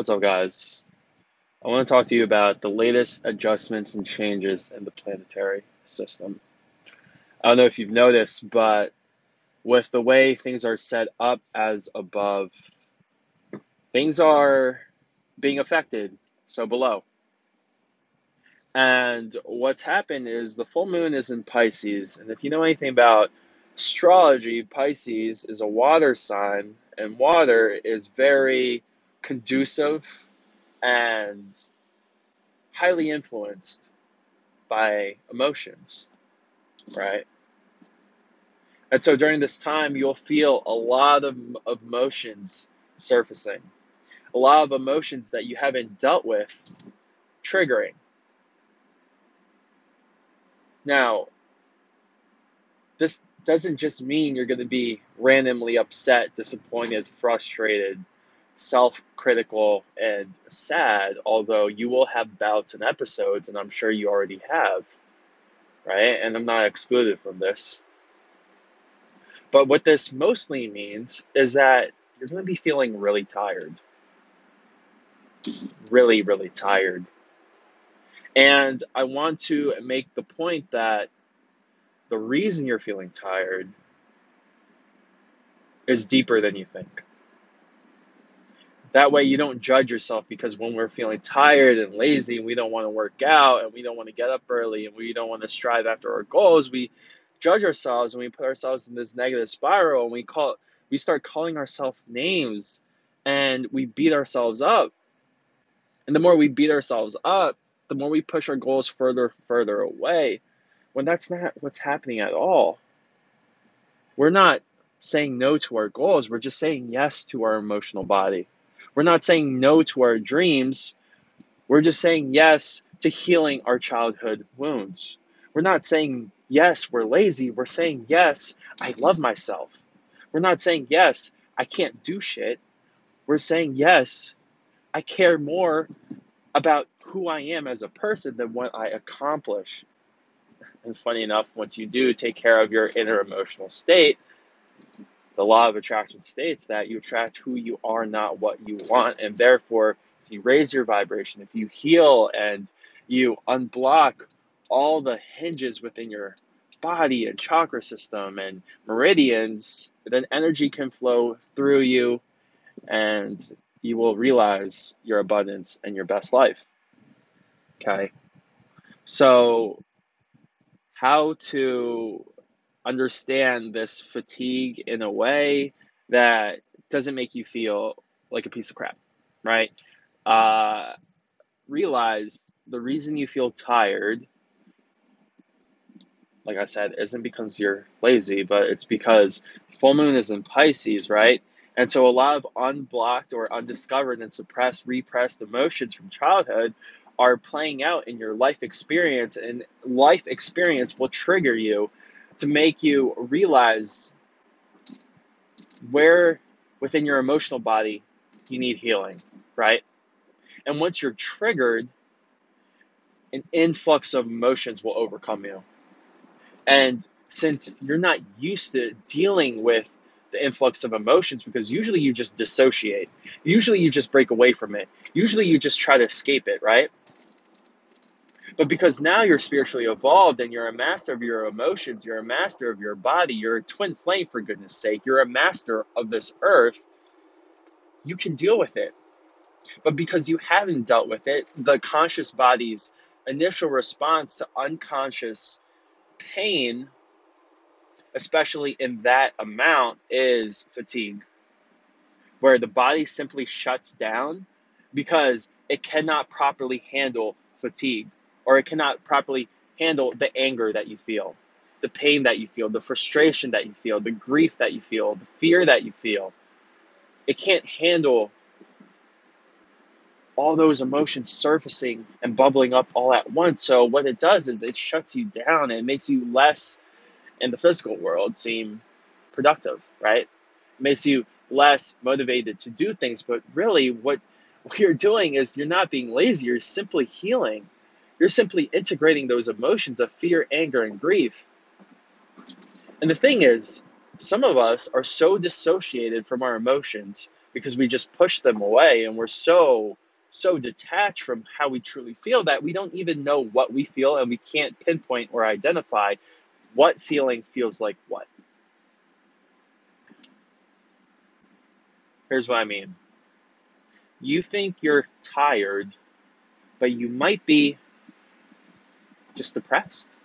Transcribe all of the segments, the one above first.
What's up, guys? I want to talk to you about the latest adjustments and changes in the planetary system. I don't know if you've noticed, but with the way things are set up as above, things are being affected so below. And what's happened is the full moon is in Pisces. And if you know anything about astrology, Pisces is a water sign, and water is very conducive and highly influenced by emotions, right? And so during this time, you'll feel a lot of, of emotions surfacing, a lot of emotions that you haven't dealt with triggering. Now, this doesn't just mean you're going to be randomly upset, disappointed, frustrated, self critical, and sad, although you will have bouts and episodes, and I'm sure you already have, right? And I'm not excluded from this. But what this mostly means is that you're going to be feeling really tired. Really, really tired. And I want to make the point that the reason you're feeling tired is deeper than you think. That way, you don't judge yourself because when we're feeling tired and lazy and we don't want to work out and we don't want to get up early and we don't want to strive after our goals, we judge ourselves and we put ourselves in this negative spiral and we call we start calling ourselves names and we beat ourselves up. And the more we beat ourselves up, the more we push our goals further further away when that's not what's happening at all. We're not saying no to our goals, we're just saying yes to our emotional body. We're not saying no to our dreams, we're just saying yes to healing our childhood wounds. We're not saying yes, we're lazy, we're saying yes, I love myself. We're not saying yes, I can't do shit. We're saying yes, I care more about who I am as a person than what I accomplish and funny enough, once you do take care of your inner emotional state, the law of attraction states that you attract who you are, not what you want. And therefore, if you raise your vibration, if you heal and you unblock all the hinges within your body and chakra system and meridians, then energy can flow through you and you will realize your abundance and your best life. Okay. So how to understand this fatigue in a way that doesn't make you feel like a piece of crap, right? Uh, realize the reason you feel tired, like I said, isn't because you're lazy, but it's because full moon is in Pisces, right? And so a lot of unblocked or undiscovered and suppressed, repressed emotions from childhood are playing out in your life experience, and life experience will trigger you to make you realize where within your emotional body you need healing, right? And once you're triggered, an influx of emotions will overcome you. And since you're not used to dealing with the influx of emotions because usually you just dissociate. Usually you just break away from it. Usually you just try to escape it, right? But because now you're spiritually evolved and you're a master of your emotions, you're a master of your body, you're a twin flame for goodness sake, you're a master of this earth, you can deal with it. But because you haven't dealt with it, the conscious body's initial response to unconscious pain especially in that amount, is fatigue, where the body simply shuts down because it cannot properly handle fatigue or it cannot properly handle the anger that you feel, the pain that you feel, the frustration that you feel, the grief that you feel, the fear that you feel. It can't handle all those emotions surfacing and bubbling up all at once. So, what it does is it shuts you down and it makes you less in the physical world seem productive, right? It makes you less motivated to do things, but really what what you're doing is you're not being lazy, you're simply healing. You're simply integrating those emotions of fear, anger, and grief. And the thing is, some of us are so dissociated from our emotions because we just push them away and we're so so detached from how we truly feel that we don't even know what we feel and we can't pinpoint or identify what feeling feels like what. Here's what I mean. You think you're tired, but you might be just depressed.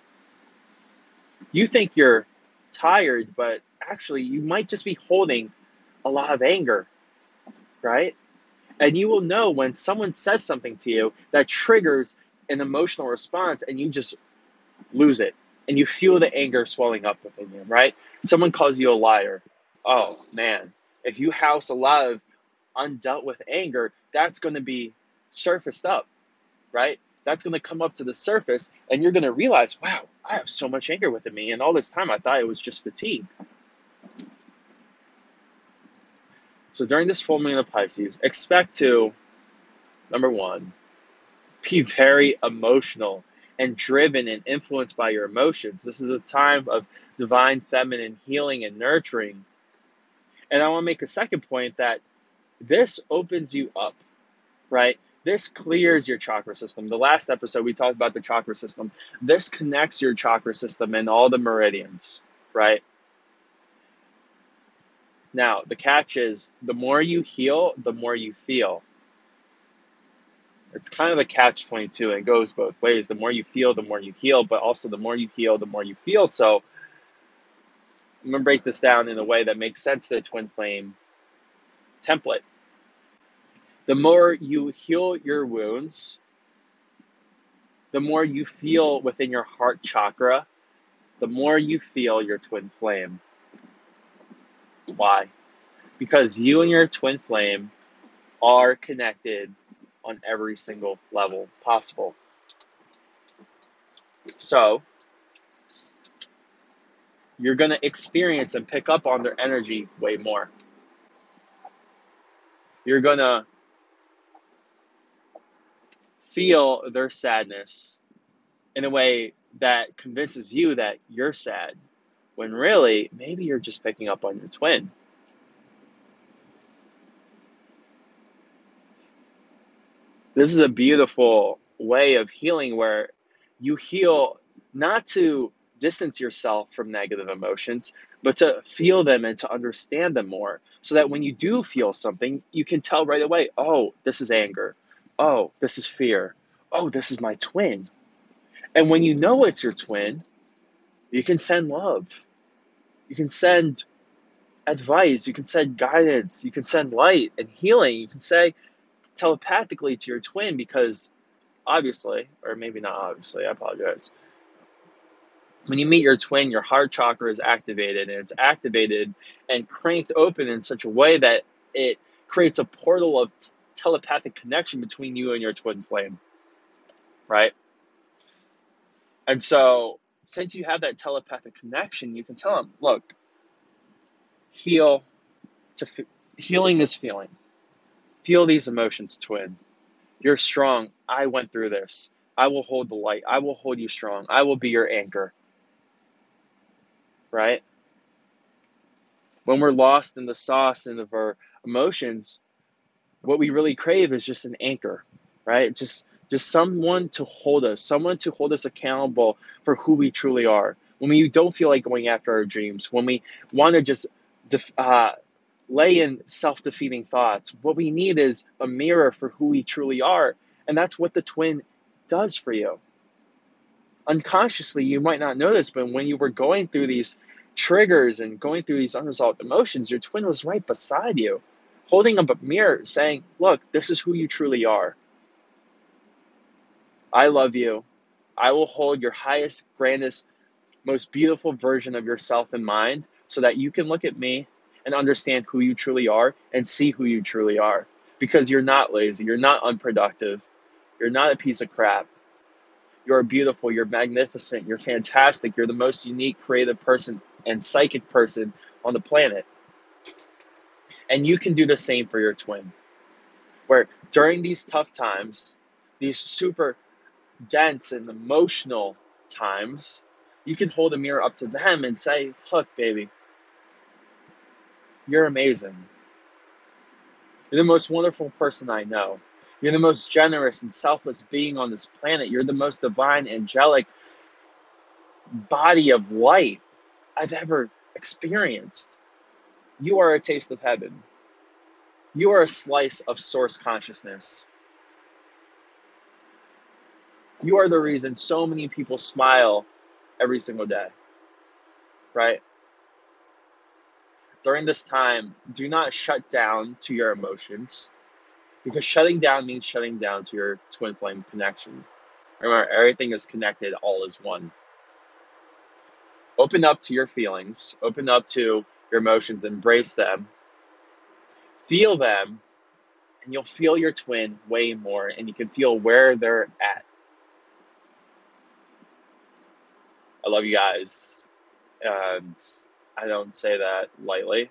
You think you're tired, but actually you might just be holding a lot of anger, right? And you will know when someone says something to you that triggers an emotional response and you just lose it and you feel the anger swelling up within you, right? Someone calls you a liar. Oh man, if you house a lot of undealt with anger, that's going to be surfaced up, right? That's going to come up to the surface and you're going to realize, wow, I have so much anger within me. And all this time I thought it was just fatigue. So during this full moon of Pisces, expect to, number one, be very emotional and driven and influenced by your emotions. This is a time of divine feminine healing and nurturing. And I want to make a second point that this opens you up, right? This clears your chakra system. The last episode we talked about the chakra system. This connects your chakra system and all the meridians, right? Now, the catch is the more you heal, the more you feel. It's kind of a catch 22. and It goes both ways. The more you feel, the more you heal, but also the more you heal, the more you feel. So I'm going to break this down in a way that makes sense to the twin flame template. The more you heal your wounds, the more you feel within your heart chakra, the more you feel your twin flame. Why? Because you and your twin flame are connected on every single level possible. So, you're going to experience and pick up on their energy way more. You're going to feel their sadness in a way that convinces you that you're sad when really maybe you're just picking up on your twin. This is a beautiful way of healing where you heal not to distance yourself from negative emotions, but to feel them and to understand them more. So that when you do feel something, you can tell right away, oh, this is anger. Oh, this is fear. Oh, this is my twin. And when you know it's your twin, you can send love. You can send advice. You can send guidance. You can send light and healing. You can say telepathically to your twin because obviously, or maybe not obviously, I apologize. When you meet your twin, your heart chakra is activated and it's activated and cranked open in such a way that it creates a portal of telepathic connection between you and your twin flame. Right? And so since you have that telepathic connection, you can tell them, look, heal to f- healing is feeling. Feel these emotions, twin. You're strong. I went through this. I will hold the light. I will hold you strong. I will be your anchor. Right? When we're lost in the sauce and of our emotions, what we really crave is just an anchor, right? Just just someone to hold us, someone to hold us accountable for who we truly are. When we don't feel like going after our dreams, when we want to just uh, lay in self defeating thoughts, what we need is a mirror for who we truly are. And that's what the twin does for you. Unconsciously, you might not notice, but when you were going through these triggers and going through these unresolved emotions, your twin was right beside you, holding up a mirror saying, Look, this is who you truly are. I love you. I will hold your highest, grandest, most beautiful version of yourself in mind so that you can look at me and understand who you truly are and see who you truly are. Because you're not lazy, you're not unproductive, you're not a piece of crap. You're beautiful, you're magnificent, you're fantastic, you're the most unique, creative person and psychic person on the planet. And you can do the same for your twin. Where during these tough times, these super dense and emotional times, you can hold a mirror up to them and say, Look, baby, you're amazing. You're the most wonderful person I know. You're the most generous and selfless being on this planet. You're the most divine, angelic body of light I've ever experienced. You are a taste of heaven. You are a slice of source consciousness. You are the reason so many people smile every single day, right? During this time, do not shut down to your emotions because shutting down means shutting down to your twin flame connection. Remember, everything is connected, all is one. Open up to your feelings, open up to your emotions, embrace them, feel them, and you'll feel your twin way more, and you can feel where they're at. I love you guys, and I don't say that lightly.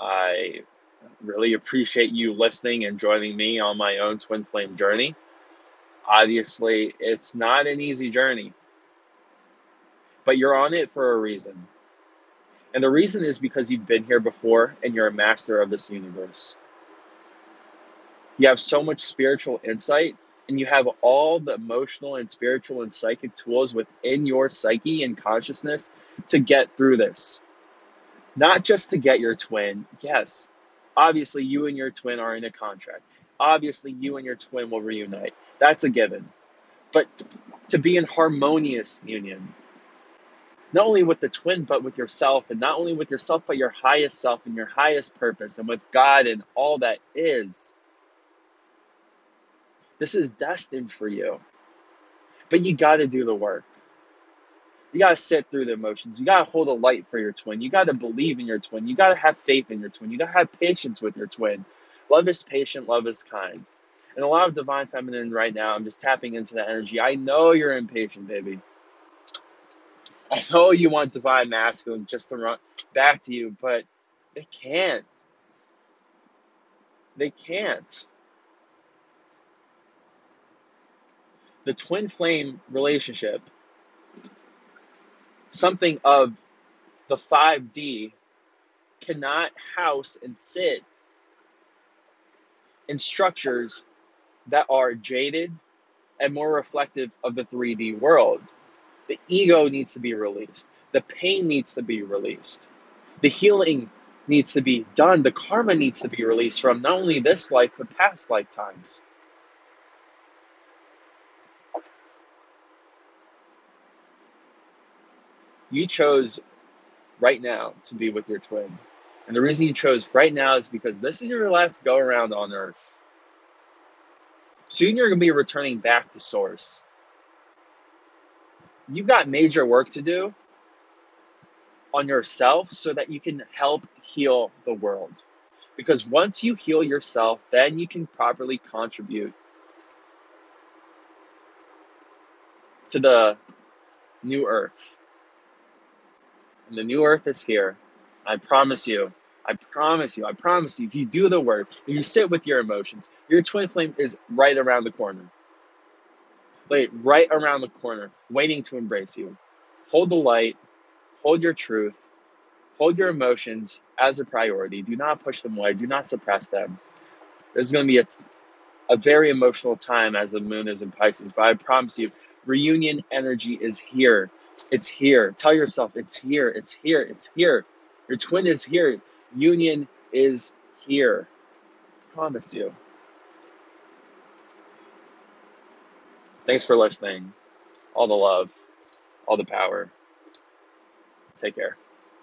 I really appreciate you listening and joining me on my own twin flame journey. Obviously, it's not an easy journey, but you're on it for a reason. And the reason is because you've been here before and you're a master of this universe. You have so much spiritual insight and you have all the emotional and spiritual and psychic tools within your psyche and consciousness to get through this. Not just to get your twin, yes, Obviously, you and your twin are in a contract. Obviously, you and your twin will reunite. That's a given. But to be in harmonious union, not only with the twin, but with yourself, and not only with yourself, but your highest self and your highest purpose, and with God and all that is. This is destined for you. But you got to do the work. You got to sit through the emotions. You got to hold a light for your twin. You got to believe in your twin. You got to have faith in your twin. You got to have patience with your twin. Love is patient, love is kind. And a lot of divine feminine right now, I'm just tapping into that energy. I know you're impatient, baby. I know you want divine masculine just to run back to you, but they can't. They can't. The twin flame relationship something of the 5D cannot house and sit in structures that are jaded and more reflective of the 3D world. The ego needs to be released. The pain needs to be released. The healing needs to be done. The karma needs to be released from not only this life, but past lifetimes. you chose right now to be with your twin. And the reason you chose right now is because this is your last go around on earth. Soon you're going to be returning back to source. You've got major work to do on yourself so that you can help heal the world. Because once you heal yourself, then you can properly contribute to the new earth. And the new earth is here. I promise you. I promise you. I promise you. If you do the work, if you sit with your emotions, your twin flame is right around the corner. Like right around the corner, waiting to embrace you. Hold the light, hold your truth, hold your emotions as a priority. Do not push them away, do not suppress them. This is going to be a, a very emotional time as the moon is in Pisces, but I promise you, reunion energy is here. It's here. Tell yourself it's here. It's here. It's here. Your twin is here. Union is here. I promise you. Thanks for listening. All the love, all the power. Take care.